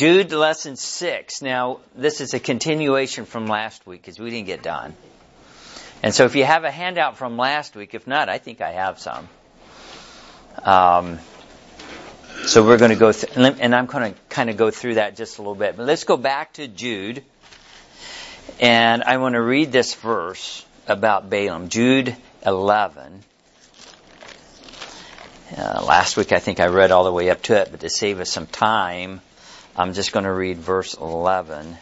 Jude lesson six. Now, this is a continuation from last week because we didn't get done. And so if you have a handout from last week, if not, I think I have some. Um, so we're going to go, th- and I'm going to kind of go through that just a little bit. But let's go back to Jude. And I want to read this verse about Balaam. Jude 11. Uh, last week I think I read all the way up to it, but to save us some time, I'm just going to read verse 11,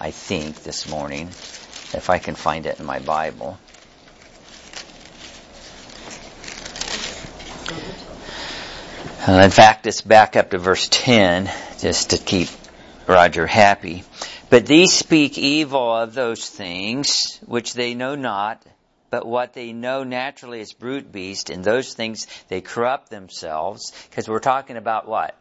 I think, this morning, if I can find it in my Bible. Uh, in fact, it's back up to verse 10, just to keep Roger happy. But these speak evil of those things which they know not, but what they know naturally is brute beast. and those things they corrupt themselves, because we're talking about what?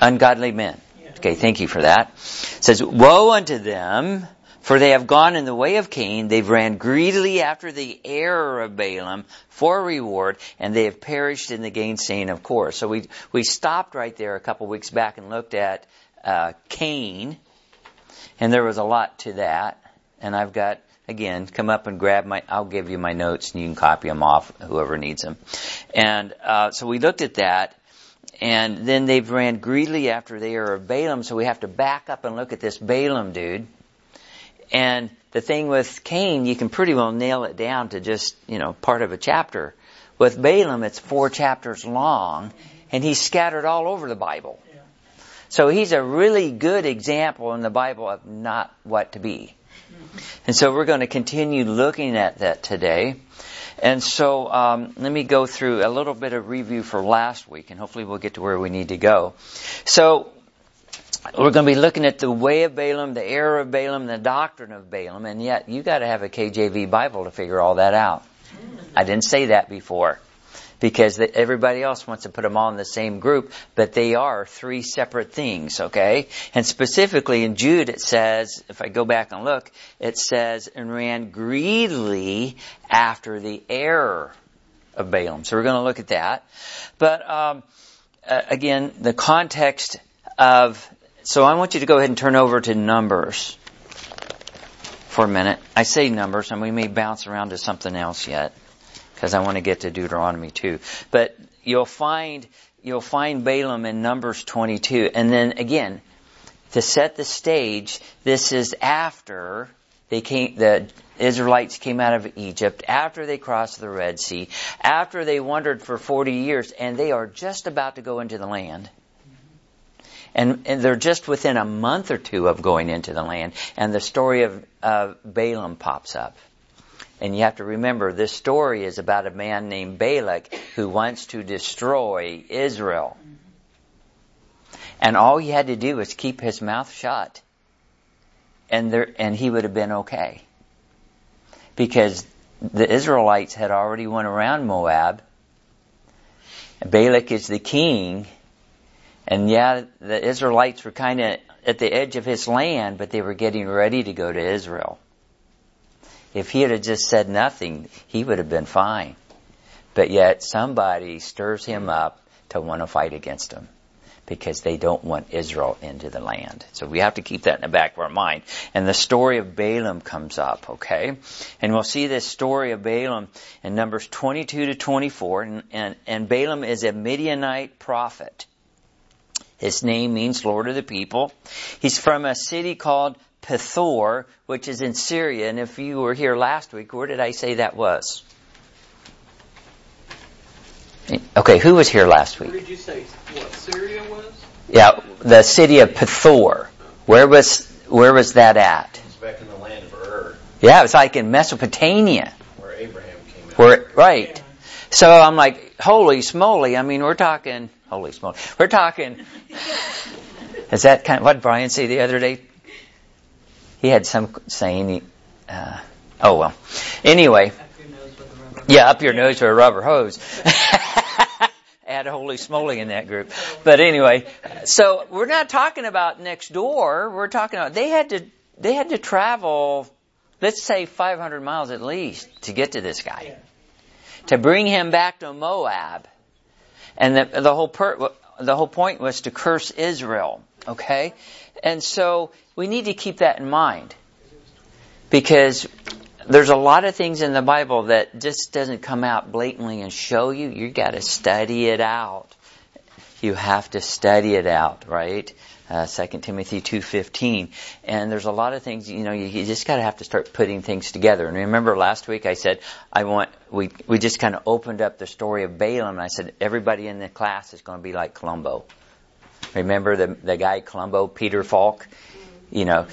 Ungodly men. Okay, thank you for that. It says, Woe unto them, for they have gone in the way of Cain, they've ran greedily after the error of Balaam for reward, and they have perished in the gainsaying of Korah. So we, we stopped right there a couple weeks back and looked at uh, Cain, and there was a lot to that. And I've got again, come up and grab my. I'll give you my notes, and you can copy them off, whoever needs them. And uh, so we looked at that, and then they've ran greedily after the error of Balaam. So we have to back up and look at this Balaam dude. And the thing with Cain, you can pretty well nail it down to just you know part of a chapter. With Balaam, it's four chapters long, and he's scattered all over the Bible. So he's a really good example in the Bible of not what to be. And so we're going to continue looking at that today. And so um, let me go through a little bit of review for last week, and hopefully we'll get to where we need to go. So we're going to be looking at the way of Balaam, the error of Balaam, the doctrine of Balaam, and yet you got to have a KJV Bible to figure all that out. I didn't say that before because everybody else wants to put them all in the same group, but they are three separate things, okay? And specifically in Jude it says, if I go back and look, it says, and ran greedily after the error of Balaam. So we're going to look at that. But, um, again, the context of, so I want you to go ahead and turn over to Numbers for a minute. I say Numbers, and we may bounce around to something else yet because I want to get to Deuteronomy too. But you'll find you'll find Balaam in Numbers 22, and then again to set the stage. This is after they came. The Israelites came out of Egypt after they crossed the Red Sea, after they wandered for 40 years, and they are just about to go into the land. And, and, they're just within a month or two of going into the land, and the story of uh, Balaam pops up. And you have to remember this story is about a man named Balak who wants to destroy Israel. And all he had to do was keep his mouth shut. And there, and he would have been okay. Because the Israelites had already went around Moab. Balak is the king. And yeah, the Israelites were kind of at the edge of his land, but they were getting ready to go to Israel. If he had just said nothing, he would have been fine. But yet somebody stirs him up to want to fight against him because they don't want Israel into the land. So we have to keep that in the back of our mind. And the story of Balaam comes up, okay? And we'll see this story of Balaam in Numbers 22 to 24. And, and, and Balaam is a Midianite prophet. His name means Lord of the people. He's from a city called Pethor, which is in Syria. And if you were here last week, where did I say that was? Okay, who was here last week? Where did you say what Syria was? Yeah, the city of Pethor. Where was where was that at? It's back in the land of Ur. Yeah, it was like in Mesopotamia. Where Abraham came out. Where right. So I'm like, holy smoly! I mean, we're talking holy smoly. We're talking. Is that kind of what Brian said the other day? He had some saying. Uh, oh well. Anyway. Yeah, up your nose with a rubber hose. Add holy smoly in that group. But anyway, so we're not talking about next door. We're talking about they had to they had to travel, let's say 500 miles at least to get to this guy, to bring him back to Moab, and the, the whole per, the whole point was to curse Israel. Okay? And so we need to keep that in mind. Because there's a lot of things in the Bible that just doesn't come out blatantly and show you. You gotta study it out. You have to study it out, right? Uh, 2 Timothy 2.15. And there's a lot of things, you know, you, you just gotta have to start putting things together. And remember last week I said, I want, we, we just kind of opened up the story of Balaam and I said, everybody in the class is gonna be like Columbo. Remember the, the guy Columbo, Peter Falk? You know,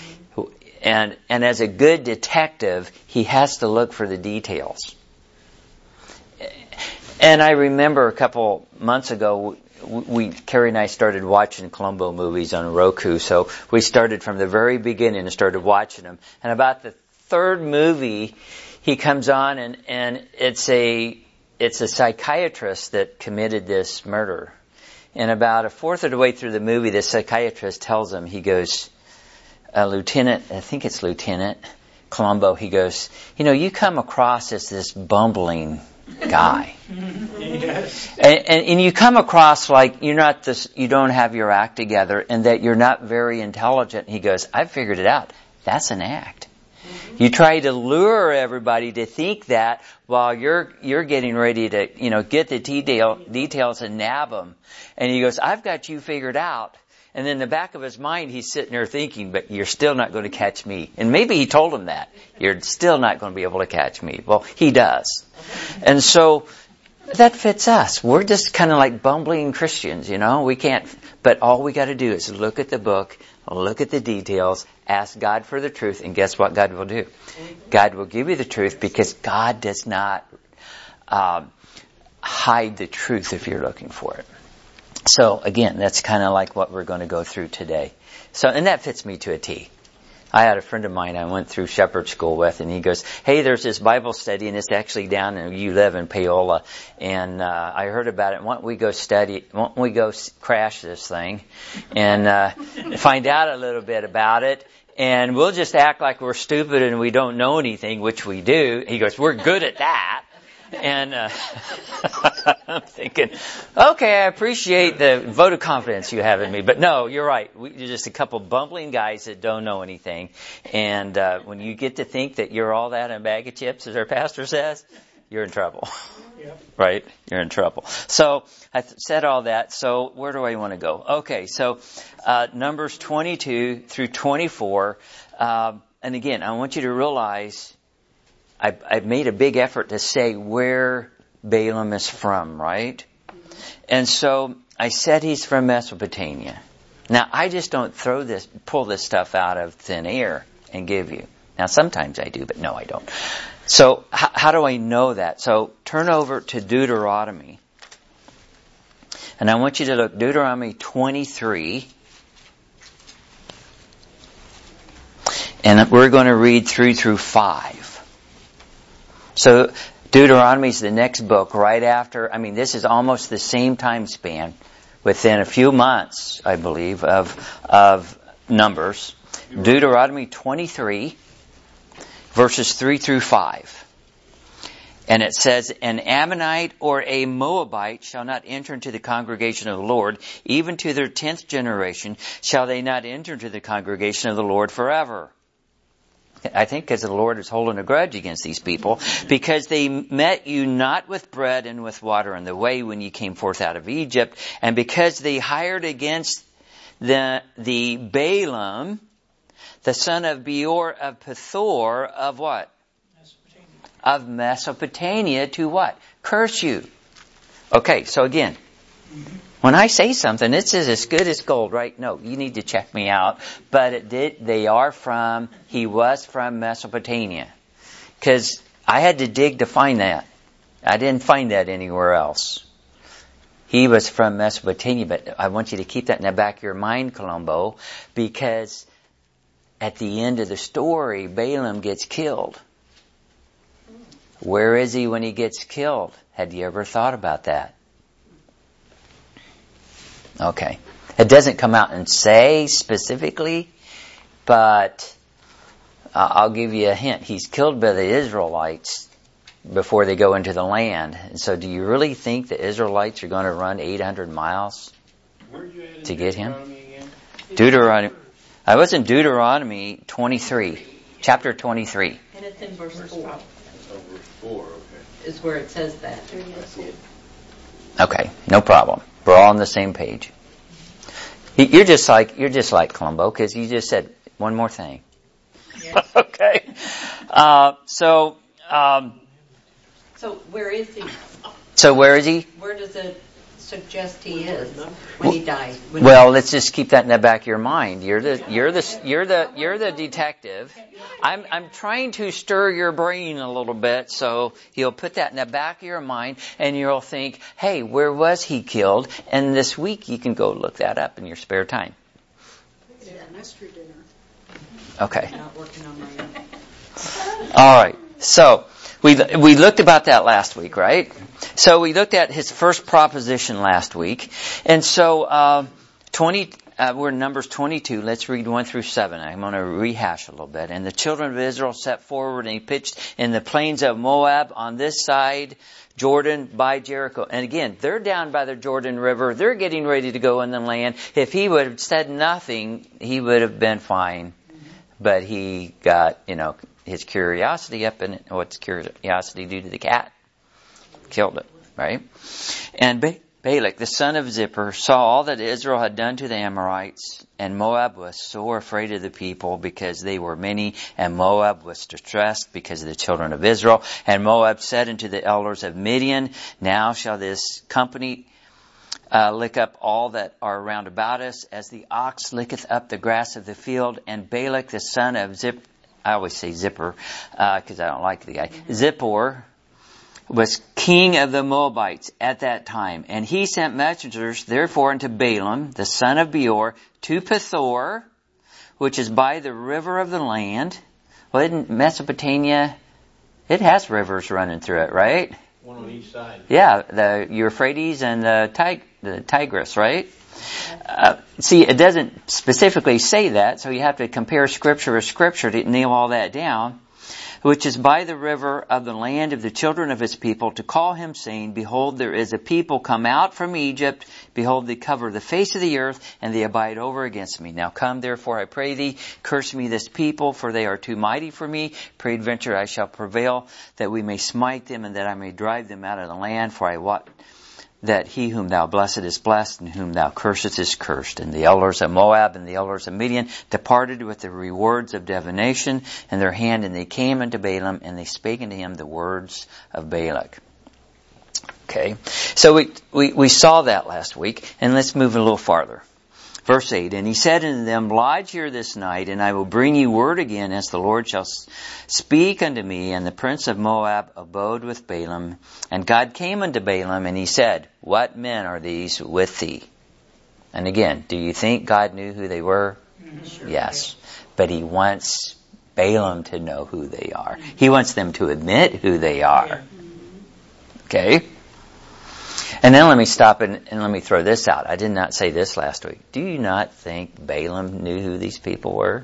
and, and as a good detective, he has to look for the details. And I remember a couple months ago, we, Carrie and I started watching Columbo movies on Roku, so we started from the very beginning and started watching them. And about the third movie, he comes on and, and it's a, it's a psychiatrist that committed this murder. And about a fourth of the way through the movie, the psychiatrist tells him, he goes, uh, Lieutenant, I think it's Lieutenant Columbo, he goes, you know, you come across as this bumbling guy. yes. And, and, and, you come across like you're not this, you don't have your act together and that you're not very intelligent. He goes, I've figured it out. That's an act. You try to lure everybody to think that while you're you're getting ready to you know get the detail, details and nab them, and he goes, "I've got you figured out." And in the back of his mind, he's sitting there thinking, but you're still not going to catch me. And maybe he told him that. You're still not going to be able to catch me. Well, he does. And so, that fits us. We're just kind of like bumbling Christians, you know? We can't, but all we gotta do is look at the book, look at the details, ask God for the truth, and guess what God will do? God will give you the truth because God does not um, hide the truth if you're looking for it. So again, that's kind of like what we're going to go through today. So, and that fits me to a T. I had a friend of mine I went through shepherd school with, and he goes, "Hey, there's this Bible study, and it's actually down in you live in Paola, and uh, I heard about it. Why don't we go study? Why don't we go crash this thing, and uh, find out a little bit about it?" And we'll just act like we're stupid and we don't know anything, which we do. He goes, "We're good at that." And uh, I'm thinking, okay, I appreciate the vote of confidence you have in me, but no, you're right. We're just a couple bumbling guys that don't know anything, and uh, when you get to think that you're all that in a bag of chips, as our pastor says, you're in trouble. Yep. Right? You're in trouble. So I th- said all that. So where do I want to go? Okay, so uh, Numbers 22 through 24. Uh, and again, I want you to realize I, I've made a big effort to say where Balaam is from, right? And so I said he's from Mesopotamia. Now I just don't throw this, pull this stuff out of thin air and give you. Now sometimes I do, but no I don't. So h- how do I know that? So turn over to Deuteronomy. And I want you to look Deuteronomy 23. And we're going to read 3 through 5. So Deuteronomy is the next book right after, I mean, this is almost the same time span within a few months, I believe, of, of Numbers. Deuteronomy 23, verses 3 through 5. And it says, An Ammonite or a Moabite shall not enter into the congregation of the Lord, even to their tenth generation shall they not enter into the congregation of the Lord forever. I think because the Lord is holding a grudge against these people because they met you not with bread and with water in the way when you came forth out of Egypt and because they hired against the, the Balaam, the son of Beor of Pethor of what? Mesopotamia. Of Mesopotamia to what? Curse you. Okay, so again, mm-hmm. When I say something, it's as good as gold, right? No, you need to check me out. But it did, they are from, he was from Mesopotamia. Cause I had to dig to find that. I didn't find that anywhere else. He was from Mesopotamia, but I want you to keep that in the back of your mind, Columbo, because at the end of the story, Balaam gets killed. Where is he when he gets killed? Had you ever thought about that? Okay. It doesn't come out and say specifically, but uh, I'll give you a hint. He's killed by the Israelites before they go into the land. And so do you really think the Israelites are going to run 800 miles to get him. Deuteronomy. I was in Deuteronomy 23, chapter 23. And it's in verse 4. Oh, verse 4, okay. Is where it says that. Okay, no problem. We're all on the same page. You're just like you're just like Columbo because you just said one more thing. Yes. okay. Uh, so um, So where is he? so where is he? Where does it suggest he is when he died? When Well, let's just keep that in the back of your mind. You're the you're the you're the you're the detective. I'm I'm trying to stir your brain a little bit, so you'll put that in the back of your mind, and you'll think, "Hey, where was he killed?" And this week you can go look that up in your spare time. mystery. Okay. not working on my. All right. So we we looked about that last week, right? So we looked at his first proposition last week, and so uh, twenty. Uh, we're in Numbers 22. Let's read 1 through 7. I'm going to rehash a little bit. And the children of Israel set forward and he pitched in the plains of Moab on this side, Jordan by Jericho. And again, they're down by the Jordan River. They're getting ready to go in the land. If he would have said nothing, he would have been fine. But he got, you know, his curiosity up and what's curiosity do to the cat? Killed it, right? And ba- Balak, the son of Zippor, saw all that Israel had done to the Amorites, and Moab was sore afraid of the people because they were many, and Moab was distressed because of the children of Israel. And Moab said unto the elders of Midian, Now shall this company uh, lick up all that are round about us, as the ox licketh up the grass of the field. And Balak, the son of Zip, I always say Zipper, uh, because I don't like the guy, Zippor, was king of the Moabites at that time. And he sent messengers, therefore, unto Balaam, the son of Beor, to Pethor, which is by the river of the land. Well, isn't Mesopotamia, it has rivers running through it, right? One on each side. Yeah, the Euphrates and the, Tig- the Tigris, right? Uh, see, it doesn't specifically say that, so you have to compare scripture with scripture to nail all that down. Which is by the river of the land of the children of his people to call him saying, Behold, there is a people come out from Egypt. Behold, they cover the face of the earth and they abide over against me. Now come therefore, I pray thee, curse me this people, for they are too mighty for me. Peradventure I shall prevail that we may smite them and that I may drive them out of the land, for I wot that he whom thou blessed is blessed, and whom thou cursest is cursed. And the elders of Moab and the elders of Midian departed with the rewards of divination in their hand, and they came unto Balaam, and they spake unto him the words of Balak. Okay, so we, we, we saw that last week, and let's move a little farther. Verse 8, And he said unto them, Lodge here this night, and I will bring you word again, as the Lord shall speak unto me. And the prince of Moab abode with Balaam. And God came unto Balaam, and he said, What men are these with thee? And again, do you think God knew who they were? Mm-hmm. yes. But he wants Balaam to know who they are. He wants them to admit who they are. Okay? And then let me stop and, and, let me throw this out. I did not say this last week. Do you not think Balaam knew who these people were?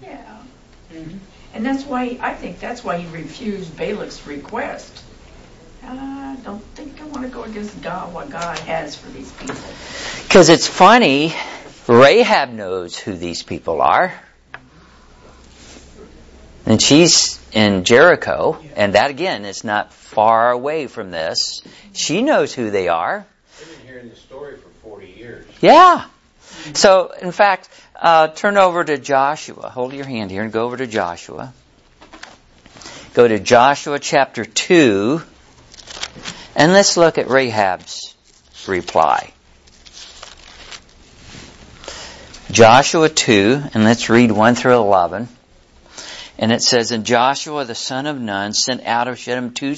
Yeah. Mm-hmm. And that's why, I think that's why he refused Balak's request. I don't think I want to go against God, what God has for these people. Because it's funny, Rahab knows who these people are. And she's in Jericho, and that again is not far away from this. She knows who they are. They've been hearing the story for 40 years. Yeah. So, in fact, uh, turn over to Joshua. Hold your hand here and go over to Joshua. Go to Joshua chapter 2, and let's look at Rahab's reply. Joshua 2, and let's read 1 through 11. And it says, And Joshua the son of Nun sent out of Shittim two,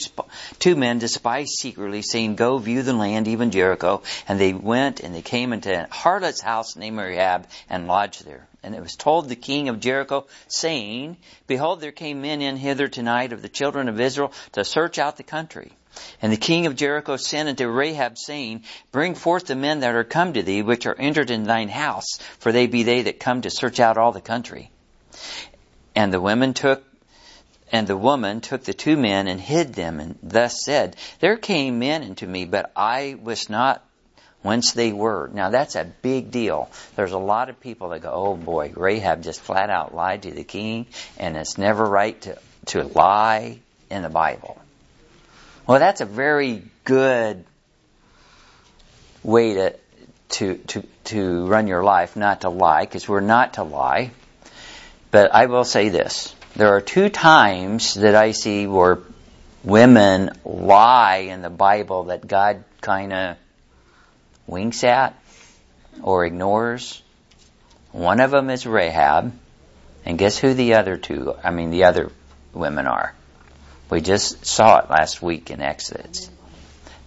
two men to spy secretly, saying, Go view the land, even Jericho. And they went and they came into a harlot's house named Rahab and lodged there. And it was told the king of Jericho, saying, Behold, there came men in hither tonight of the children of Israel to search out the country. And the king of Jericho sent unto Rahab, saying, Bring forth the men that are come to thee, which are entered in thine house, for they be they that come to search out all the country. And the women took, and the woman took the two men and hid them, and thus said, There came men unto me, but I was not whence they were. Now that's a big deal. There's a lot of people that go, oh boy, Rahab just flat out lied to the king, and it's never right to, to lie in the Bible. Well, that's a very good way to, to, to, to run your life, not to lie, because we're not to lie. But I will say this. There are two times that I see where women lie in the Bible that God kind of winks at or ignores. One of them is Rahab, and guess who the other two, I mean the other women are? We just saw it last week in Exodus.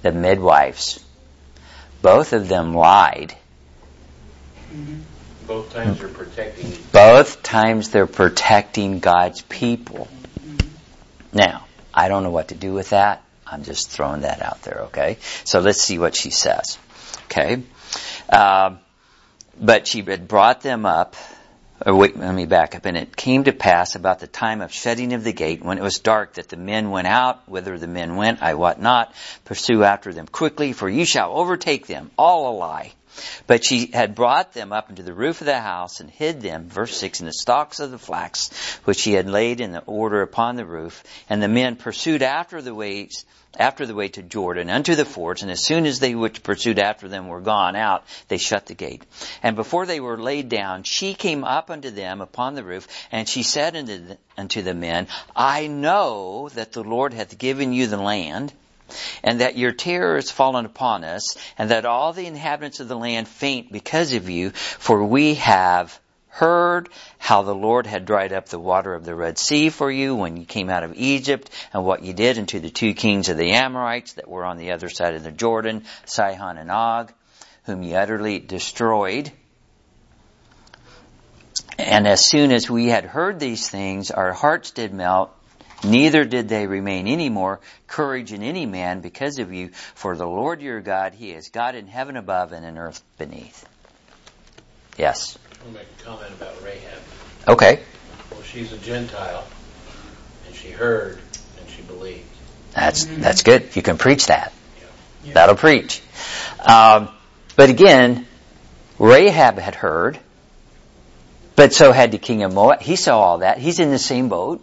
The midwives. Both of them lied. Mm-hmm. Both times they're protecting. Both times they're protecting God's people. Now, I don't know what to do with that. I'm just throwing that out there, okay? So let's see what she says. Okay? Uh, but she had brought them up. Or wait, let me back up. And it came to pass about the time of shutting of the gate, when it was dark, that the men went out. Whither the men went, I wot not. Pursue after them quickly, for you shall overtake them. All a lie. But she had brought them up into the roof of the house and hid them, verse 6, in the stalks of the flax, which she had laid in the order upon the roof. And the men pursued after the after the way to Jordan, unto the forts, and as soon as they which pursued after them were gone out, they shut the gate. And before they were laid down, she came up unto them upon the roof, and she said unto the, unto the men, I know that the Lord hath given you the land, and that your terror has fallen upon us, and that all the inhabitants of the land faint because of you, for we have heard how the Lord had dried up the water of the Red Sea for you when you came out of Egypt, and what you did unto the two kings of the Amorites that were on the other side of the Jordan, Sihon and Og, whom ye utterly destroyed. And as soon as we had heard these things, our hearts did melt, Neither did they remain any more courage in any man because of you, for the Lord your God, He is God in heaven above and in earth beneath. Yes. I'll make a comment about Rahab. Okay. Well, she's a Gentile, and she heard and she believed. That's that's good. You can preach that. Yeah. That'll preach. Um, but again, Rahab had heard, but so had the king of Moab. He saw all that. He's in the same boat.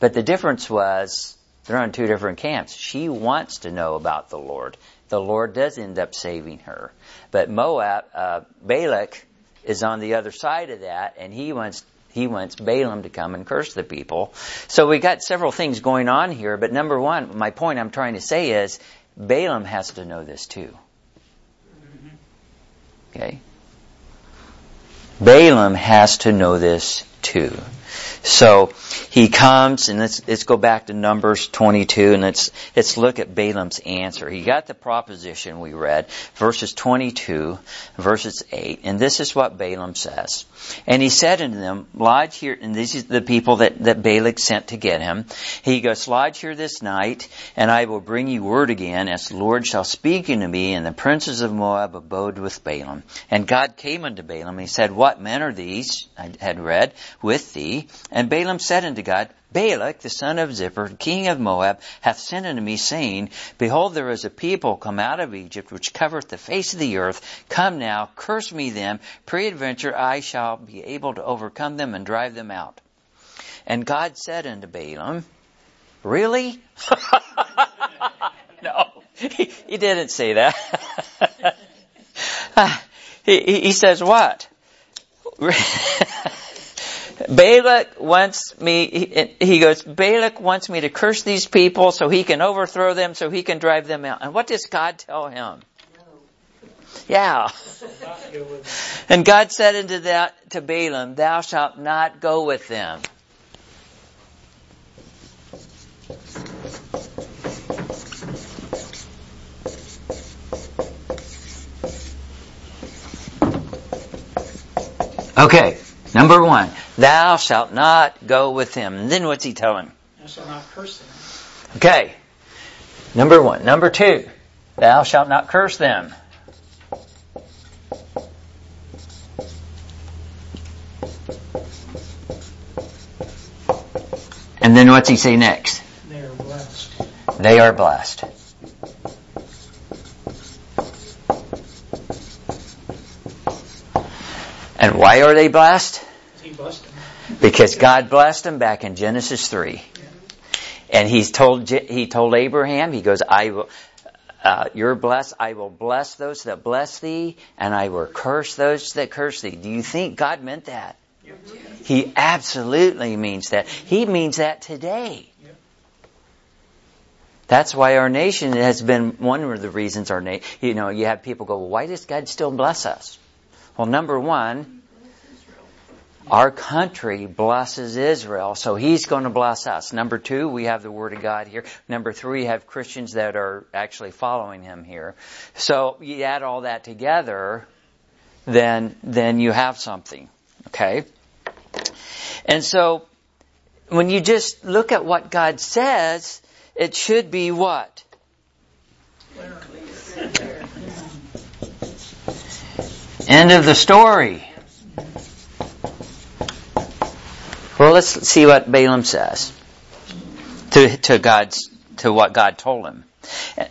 But the difference was they're on two different camps. She wants to know about the Lord. The Lord does end up saving her. But Moab, uh, Balak is on the other side of that and he wants he wants Balaam to come and curse the people. So we got several things going on here, but number one, my point I'm trying to say is Balaam has to know this too. Okay? Balaam has to know this too. So he comes, and let's let's go back to Numbers 22, and let's let's look at Balaam's answer. He got the proposition we read, verses 22, verses 8, and this is what Balaam says. And he said unto them, Lodge here, and these are the people that that Balak sent to get him. He goes, Lodge here this night, and I will bring you word again, as the Lord shall speak unto me. And the princes of Moab abode with Balaam. And God came unto Balaam, and he said, What men are these? I had read with thee. And Balaam said unto God, Balak, the son of Zippor, king of Moab, hath sent unto me, saying, Behold, there is a people come out of Egypt, which covereth the face of the earth. Come now, curse me them. Peradventure I shall be able to overcome them and drive them out. And God said unto Balaam, Really? no, he, he didn't say that. he, he says what? Balak wants me, he goes, Balak wants me to curse these people so he can overthrow them, so he can drive them out. And what does God tell him? Yeah. And God said unto that, to Balaam, thou shalt not go with them. Okay, number one, thou shalt not go with him. And then what's he telling? I shall not curse them. Okay, number one. Number two, thou shalt not curse them. And then what's he say next? They are blessed. They are blessed. And why are they blessed? He blessed him. Because God blessed them back in Genesis 3. And he's told, he told Abraham, he goes, I will, uh, you're blessed. I will bless those that bless thee, and I will curse those that curse thee. Do you think God meant that? He absolutely means that. He means that today. That's why our nation has been one of the reasons our nation, you know, you have people go, well, why does God still bless us? Well, number one, our country blesses Israel, so He's going to bless us. Number two, we have the Word of God here. Number three, we have Christians that are actually following Him here. So you add all that together, then, then you have something. Okay? And so, when you just look at what God says, it should be what? End of the story. Well, let's see what Balaam says to, to God's, to what God told him.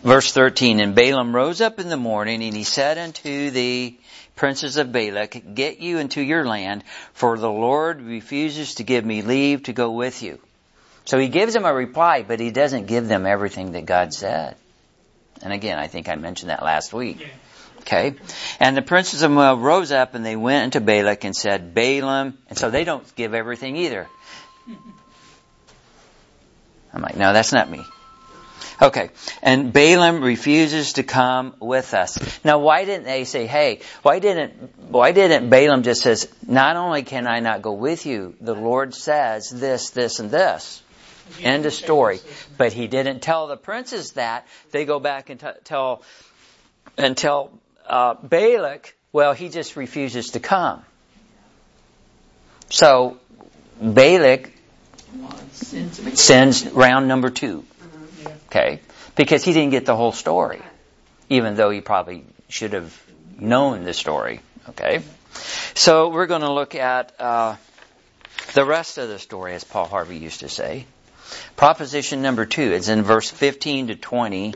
Verse 13, And Balaam rose up in the morning, and he said unto the princes of Balak, Get you into your land, for the Lord refuses to give me leave to go with you. So he gives them a reply, but he doesn't give them everything that God said. And again, I think I mentioned that last week. Okay? And the princes of Moab rose up and they went into Balak and said, Balaam, and so they don't give everything either. I'm like, no, that's not me. Okay. And Balaam refuses to come with us. Now why didn't they say, hey, why didn't, why didn't Balaam just says, not only can I not go with you, the Lord says this, this, and this. End of story. But he didn't tell the princes that. They go back and t- tell, and tell, uh, Balak, well, he just refuses to come. So, Balak sends round number two. Okay? Because he didn't get the whole story. Even though he probably should have known the story. Okay? So we're going to look at uh, the rest of the story, as Paul Harvey used to say. Proposition number two is in verse 15 to 20.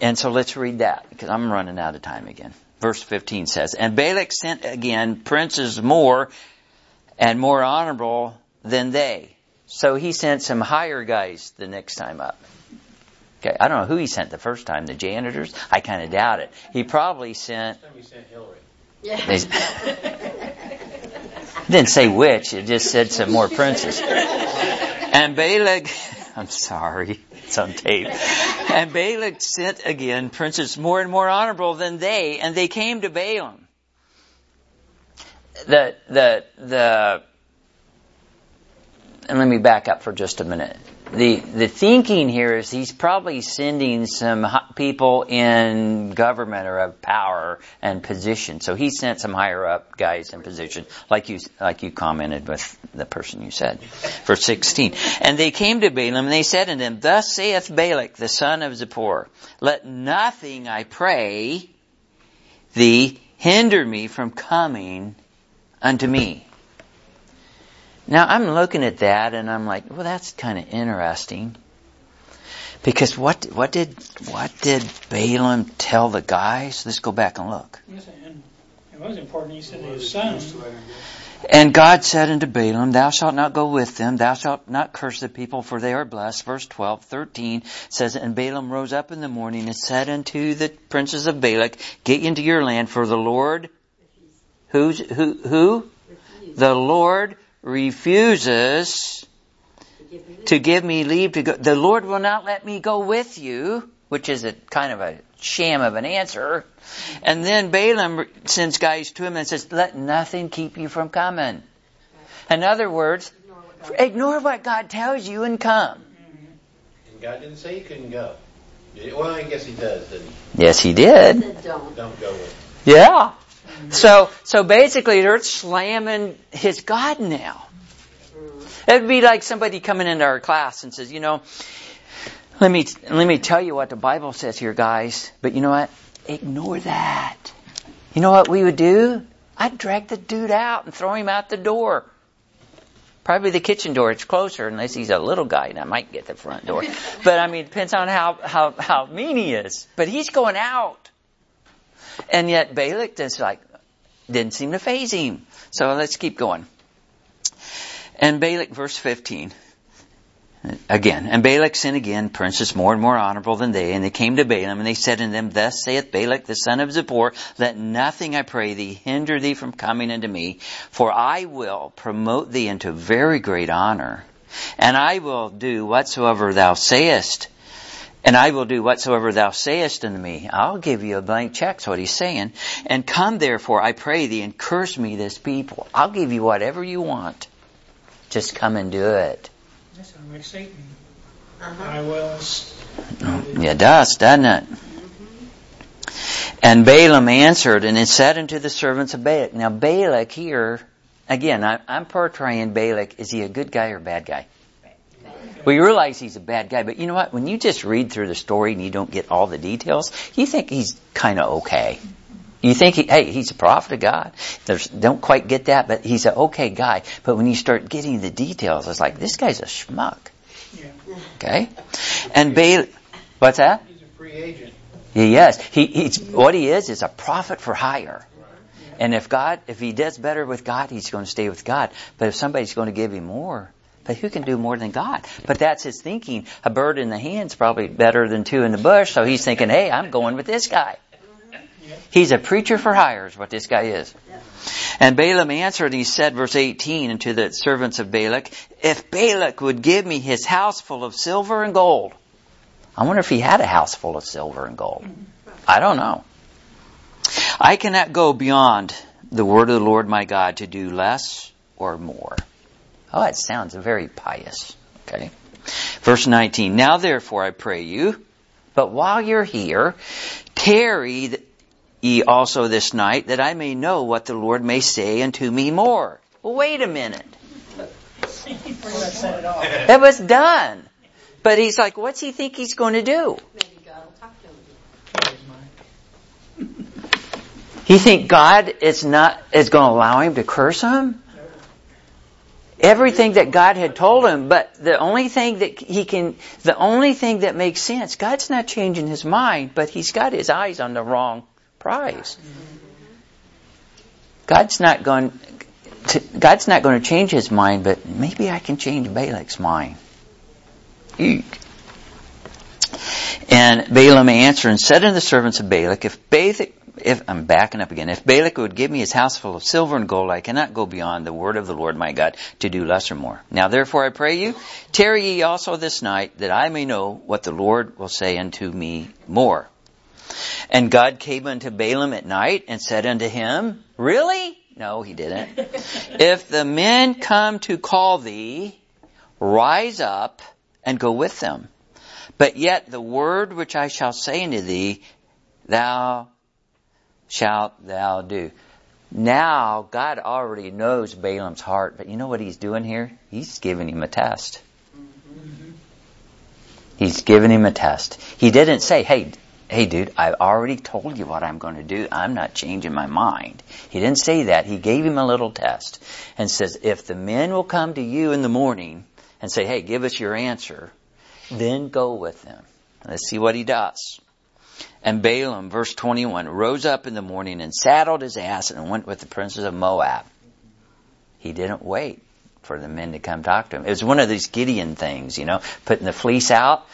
And so let's read that because I'm running out of time again. Verse 15 says, And Balak sent again princes more and more honorable than they. So he sent some higher guys the next time up. Okay, I don't know who he sent the first time, the janitors? I kind of doubt it. He probably sent. He sent Hillary. Yeah. Didn't say which, it just said some more princes. And Balak, I'm sorry, it's on tape. And Balak sent again princes more and more honorable than they, and they came to Balaam. The, the, the, and let me back up for just a minute. The, the thinking here is he's probably sending some people in government or of power and position. So he sent some higher up guys in position, like you, like you commented with the person you said. Verse 16. And they came to Balaam and they said unto him, Thus saith Balak, the son of Zippor, let nothing, I pray thee, hinder me from coming unto me. Now I'm looking at that and I'm like, well, that's kind of interesting. Because what what did what did Balaam tell the guys? Let's go back and look. Yes, and it was important. He said to his son, And God said unto Balaam, Thou shalt not go with them, thou shalt not curse the people, for they are blessed. Verse 12, 13 says, And Balaam rose up in the morning and said unto the princes of Balak, Get into your land, for the Lord, who's, who, who? The Lord refuses to give me leave to go. The Lord will not let me go with you, which is a kind of a sham of an answer. And then Balaam sends guys to him and says, let nothing keep you from coming. In other words, ignore what God tells you and come. And God didn't say you couldn't go. Well, I guess he does, didn't he? Yes, he did. Don't. Don't go with Yeah. So, so basically they're slamming his God now. It'd be like somebody coming into our class and says, you know, let me, let me tell you what the Bible says here, guys, but you know what? Ignore that. You know what we would do? I'd drag the dude out and throw him out the door. Probably the kitchen door. It's closer unless he's a little guy and I might get the front door. But I mean, it depends on how, how, how mean he is. But he's going out. And yet Balak is like, didn't seem to faze him. So let's keep going. And Balak, verse 15. Again, and Balak sinned again, princes more and more honorable than they, and they came to Balaam, and they said unto them, Thus saith Balak the son of Zippor, Let nothing, I pray thee, hinder thee from coming unto me, for I will promote thee into very great honor, and I will do whatsoever thou sayest, and I will do whatsoever thou sayest unto me. I'll give you a blank check, that's what he's saying. And come therefore, I pray thee, and curse me this people. I'll give you whatever you want. Just come and do it. That sounds like Satan. Uh-huh. I will. Yeah, it does, doesn't it? And Balaam answered and it said unto the servants of Balak. Now Balak here, again, I, I'm portraying Balak. Is he a good guy or a bad guy? Well, you realize he's a bad guy, but you know what? When you just read through the story and you don't get all the details, you think he's kind of okay. You think, he, hey, he's a prophet of God. There's, don't quite get that, but he's an okay guy. But when you start getting the details, it's like, this guy's a schmuck. Yeah. Okay? And Balak, what's that? He's a free agent. Yes, he, he's what he is is a prophet for hire. And if God, if he does better with God, he's going to stay with God. But if somebody's going to give him more, but who can do more than God? But that's his thinking. A bird in the hand's probably better than two in the bush. So he's thinking, hey, I'm going with this guy. He's a preacher for hire is what this guy is. And Balaam answered he said, verse 18, unto the servants of Balak, if Balak would give me his house full of silver and gold, I wonder if he had a house full of silver and gold. I don't know. I cannot go beyond the word of the Lord my God to do less or more. Oh, it sounds very pious. Okay. Verse 19. Now therefore I pray you, but while you're here, tarry ye also this night that I may know what the Lord may say unto me more. Well, wait a minute. That was done. But he's like, what's he think he's going to do? He think God is not is going to allow him to curse him? Everything that God had told him, but the only thing that he can, the only thing that makes sense, God's not changing his mind, but he's got his eyes on the wrong prize. God's not going to, God's not going to change his mind, but maybe I can change Balak's mind. Eek. And Balaam answered and said unto the servants of Balak, if Balak, if, I'm backing up again, if Balak would give me his house full of silver and gold, I cannot go beyond the word of the Lord my God to do less or more. Now therefore I pray you, tarry ye also this night, that I may know what the Lord will say unto me more. And God came unto Balaam at night and said unto him, Really? No, he didn't. if the men come to call thee, rise up and go with them. But yet the word which I shall say unto thee, thou shalt thou do. Now, God already knows Balaam's heart, but you know what he's doing here? He's giving him a test. He's giving him a test. He didn't say, hey, hey dude, I already told you what I'm going to do. I'm not changing my mind. He didn't say that. He gave him a little test and says, if the men will come to you in the morning and say, hey, give us your answer, then go with them. Let's see what he does. And Balaam, verse 21, rose up in the morning and saddled his ass and went with the princes of Moab. He didn't wait for the men to come talk to him. It was one of these Gideon things, you know, putting the fleece out.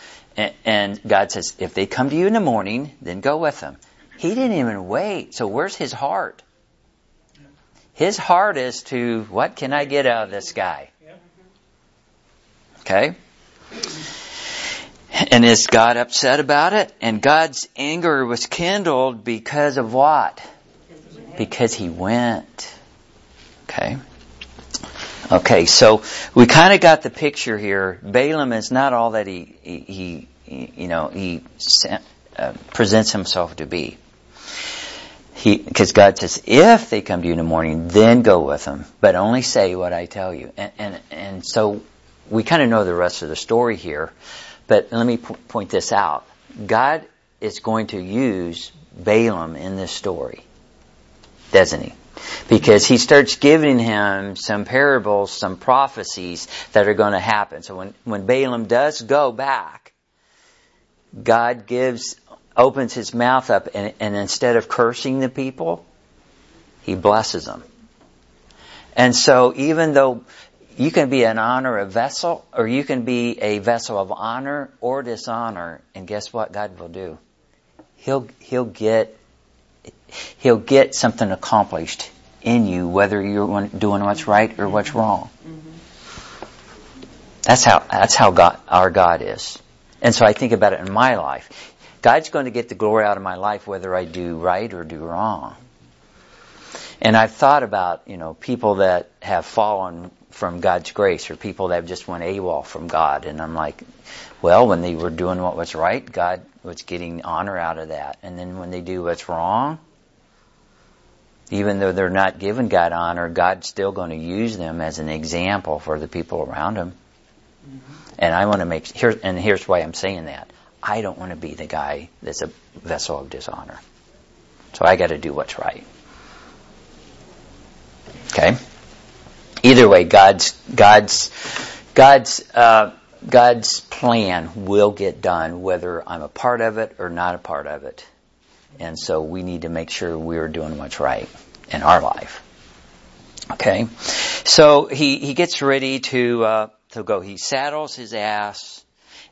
And, God says, if they come to you in the morning, then go with them. He didn't even wait. So where's his heart? His heart is to, what can I get out of this guy? Okay? And is God upset about it? And God's anger was kindled because of what? Because he went. Okay? Okay, so we kind of got the picture here. Balaam is not all that he, he, he you know, he uh, presents himself to be. He, because God says, if they come to you in the morning, then go with them, but only say what I tell you. And, and, and so we kind of know the rest of the story here. But let me po- point this out. God is going to use Balaam in this story, doesn't he? Because he starts giving him some parables, some prophecies that are going to happen. So when, when Balaam does go back, God gives, opens his mouth up and, and instead of cursing the people, He blesses them. And so even though you can be an honor a vessel, or you can be a vessel of honor or dishonor, and guess what God will do? He'll, he'll get, he'll get something accomplished in you, whether you're doing what's right or what's wrong. That's how, that's how God, our God is. And so I think about it in my life. God's going to get the glory out of my life whether I do right or do wrong. And I've thought about, you know, people that have fallen from God's grace or people that just went AWOL from God. And I'm like, well, when they were doing what was right, God was getting honor out of that. And then when they do what's wrong, even though they're not giving God honor, God's still going to use them as an example for the people around them. Mm-hmm. And I want to make here, and here's why I'm saying that. I don't want to be the guy that's a vessel of dishonor. So I got to do what's right. Okay. Either way, God's God's God's uh, God's plan will get done, whether I'm a part of it or not a part of it. And so we need to make sure we're doing what's right in our life. Okay, so he he gets ready to uh, to go. He saddles his ass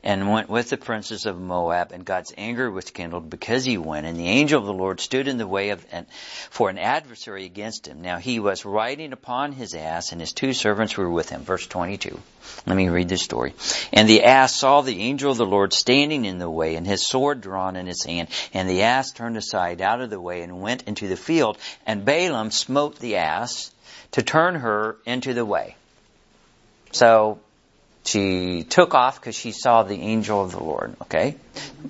and went with the princes of Moab, and God's anger was kindled because he went, and the angel of the Lord stood in the way of and for an adversary against him. Now he was riding upon his ass, and his two servants were with him. Verse 22. Let me read this story. And the ass saw the angel of the Lord standing in the way, and his sword drawn in his hand, and the ass turned aside out of the way and went into the field, and Balaam smote the ass to turn her into the way. So she took off because she saw the angel of the Lord. Okay?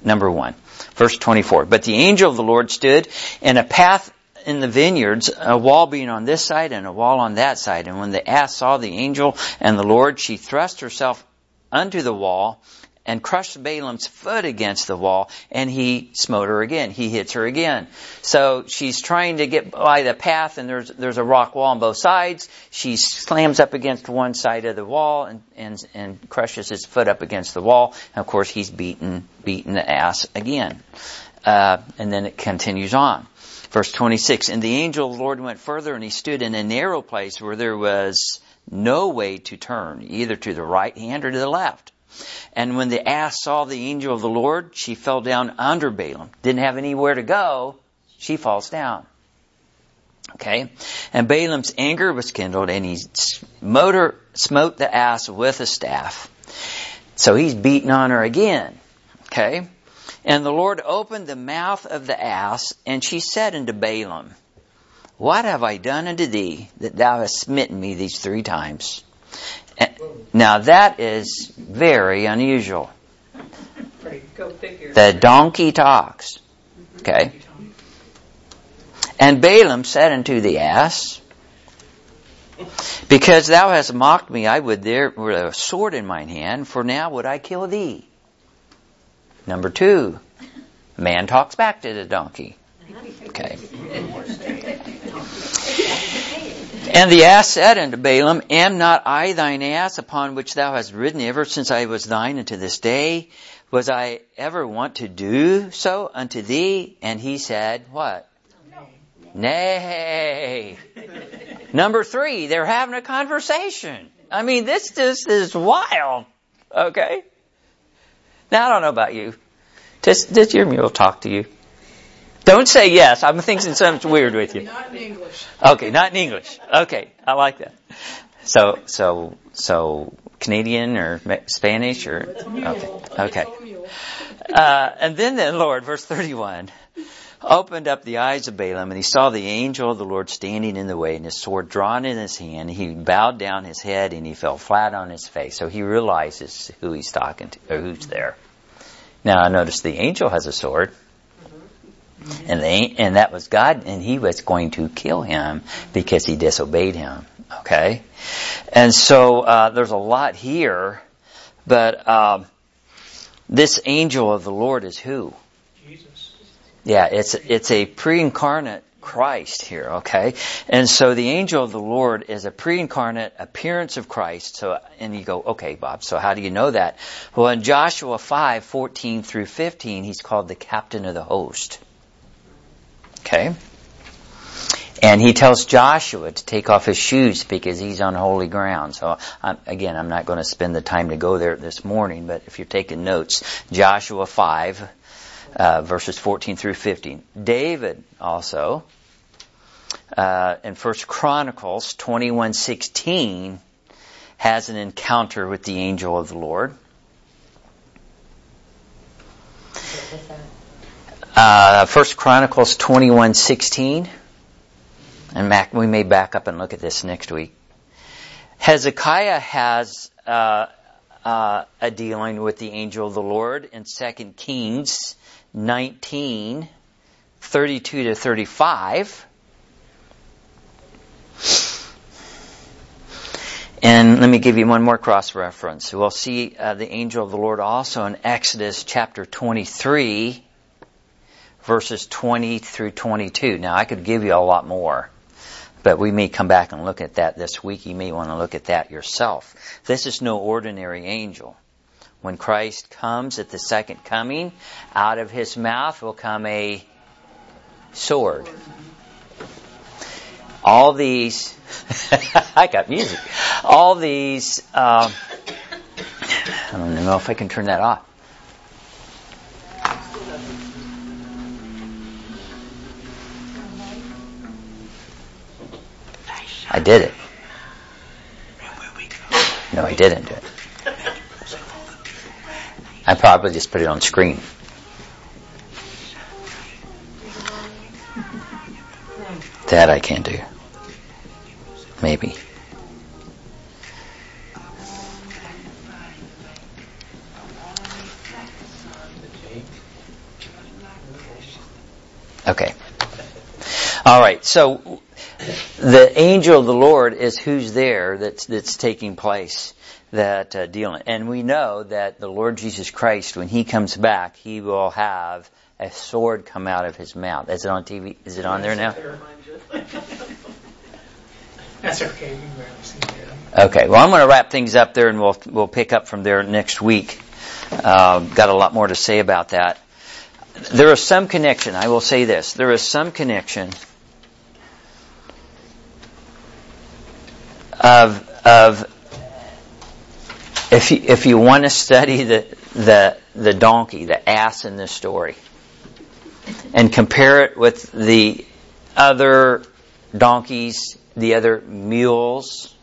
Number one. Verse 24. But the angel of the Lord stood in a path in the vineyards, a wall being on this side and a wall on that side. And when the ass saw the angel and the Lord, she thrust herself unto the wall and crushed Balaam's foot against the wall, and he smote her again. He hits her again. So she's trying to get by the path, and there's there's a rock wall on both sides. She slams up against one side of the wall and and, and crushes his foot up against the wall. And of course, he's beaten beaten the ass again. Uh, and then it continues on. Verse 26, and the angel of the Lord went further and he stood in a narrow place where there was no way to turn, either to the right hand or to the left. And when the ass saw the angel of the Lord, she fell down under Balaam. Didn't have anywhere to go. She falls down. Okay? And Balaam's anger was kindled and he smote, her, smote the ass with a staff. So he's beating on her again. Okay? And the Lord opened the mouth of the ass and she said unto Balaam, What have I done unto thee that thou hast smitten me these three times? Now that is very unusual. The donkey talks. Mm-hmm. Okay. And Balaam said unto the ass, Because thou hast mocked me, I would there with a sword in mine hand, for now would I kill thee. Number two, man talks back to the donkey. Okay. And the ass said unto Balaam, Am not I thine ass upon which thou hast ridden ever since I was thine unto this day? Was I ever want to do so unto thee? And he said, What? No. Nay. Number three, they're having a conversation. I mean, this just is wild. Okay? Now I don't know about you. Does, does your mule talk to you? Don't say yes. I'm thinking something's weird with you. Not in English. Okay, not in English. Okay, I like that. So, so, so Canadian or Spanish or okay, okay. Uh, and then the Lord, verse 31, opened up the eyes of Balaam, and he saw the angel of the Lord standing in the way, and his sword drawn in his hand. He bowed down his head, and he fell flat on his face. So he realizes who he's talking to, or who's there. Now, I notice the angel has a sword. And they, and that was God, and He was going to kill him because he disobeyed Him. Okay, and so uh, there's a lot here, but uh, this angel of the Lord is who? Jesus. Yeah, it's it's a pre-incarnate Christ here, okay? And so the angel of the Lord is a pre-incarnate appearance of Christ. So, and you go, okay, Bob, so how do you know that? Well, in Joshua 5, 14 through 15, he's called the captain of the host. Okay? And he tells Joshua to take off his shoes because he's on holy ground. So I'm, again, I'm not going to spend the time to go there this morning, but if you're taking notes, Joshua 5, uh, verses 14 through 15. David also, uh, in First Chronicles 21:16, has an encounter with the angel of the Lord. Uh, First Chronicles 21:16, and Mac, we may back up and look at this next week. Hezekiah has uh, uh, a dealing with the angel of the Lord in 2 Kings 19, 32 to 35. And let me give you one more cross reference. We'll see uh, the angel of the Lord also in Exodus chapter 23, verses 20 through 22. Now, I could give you a lot more, but we may come back and look at that this week. You may want to look at that yourself. This is no ordinary angel. When Christ comes at the second coming, out of his mouth will come a sword. All these, I got music. All these, um, I don't know if I can turn that off. I did it. No, I didn't do it. I probably just put it on screen. That I can do. Maybe. Okay. All right. So the angel of the Lord is who's there that's that's taking place that uh, dealing. And we know that the Lord Jesus Christ, when He comes back, He will have a sword come out of His mouth. Is it on TV? Is it on there now? That's okay. We can barely see there. Okay. Well, I'm going to wrap things up there, and we'll we'll pick up from there next week. Uh, got a lot more to say about that. There is some connection. I will say this: there is some connection of of if you, if you want to study the, the, the donkey, the ass in this story, and compare it with the other donkeys, the other mules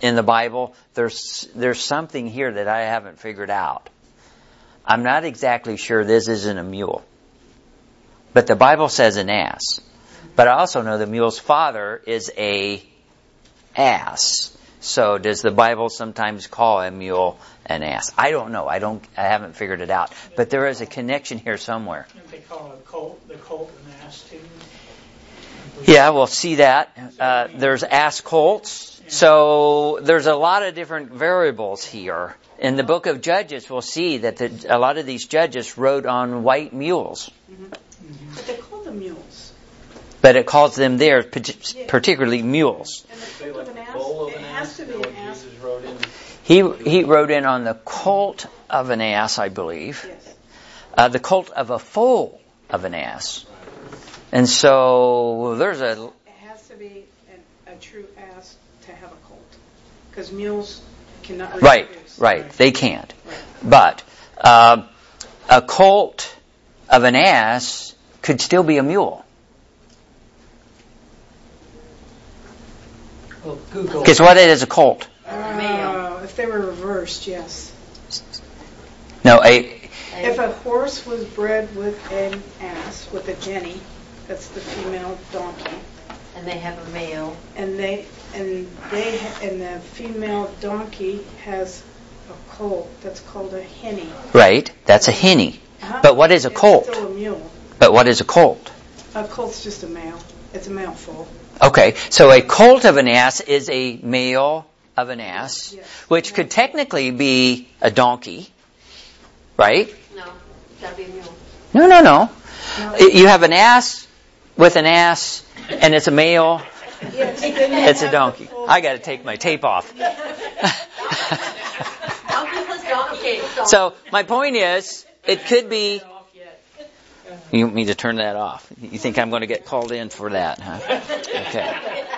in the Bible, there's, there's something here that I haven't figured out. I'm not exactly sure this isn't a mule. But the Bible says an ass. But I also know the mule's father is a ass. So does the Bible sometimes call a mule an ass? I don't know. I don't. I haven't figured it out. But there is a connection here somewhere. They call a colt, the colt an ass too? Yeah, we'll see that. Uh, there's ass colts. So there's a lot of different variables here. In the book of Judges, we'll see that the, a lot of these judges rode on white mules. But they call them mules. But it calls them there particularly mules. And the Say colt like of an a ass, bull of it an has ass, to is be that an what ass. Jesus rode in? He he rode in on the colt of an ass, I believe. Yes. Uh, the colt of a foal of an ass. And so there's a It has to be an, a true ass to have a colt. Because mules cannot right, reproduce. right. They can't. But uh, a colt of an ass could still be a mule. Google. Because what is a colt? Uh, if they were reversed, yes. No, a If a horse was bred with an ass, with a jenny, that's the female donkey, And they have a male. and they and they ha- and the female donkey has a colt that's called a henny. right. That's a henny. Uh-huh. But what is a It's colt? Still a mule. But what is a colt? A colt's just a male. It's a male foal. Okay, so a colt of an ass is a male of an ass, Yes. which could technically be a donkey, right? No, gotta be a mule. No, no, no. No. You have an ass with an ass, and it's a male. Yes, It's a donkey. I got to take my tape off. Donkey plus donkey. so my point is, it could be You want me to turn that off? You think I'm going to get called in for that, huh? Okay.